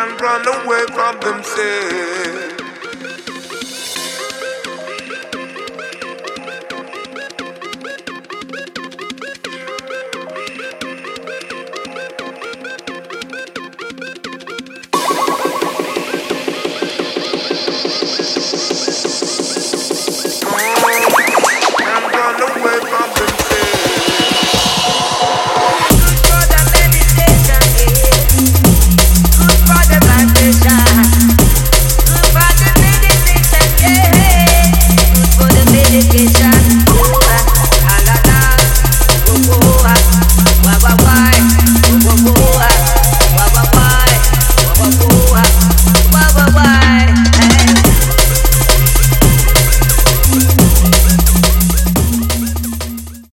and run away from themselves. que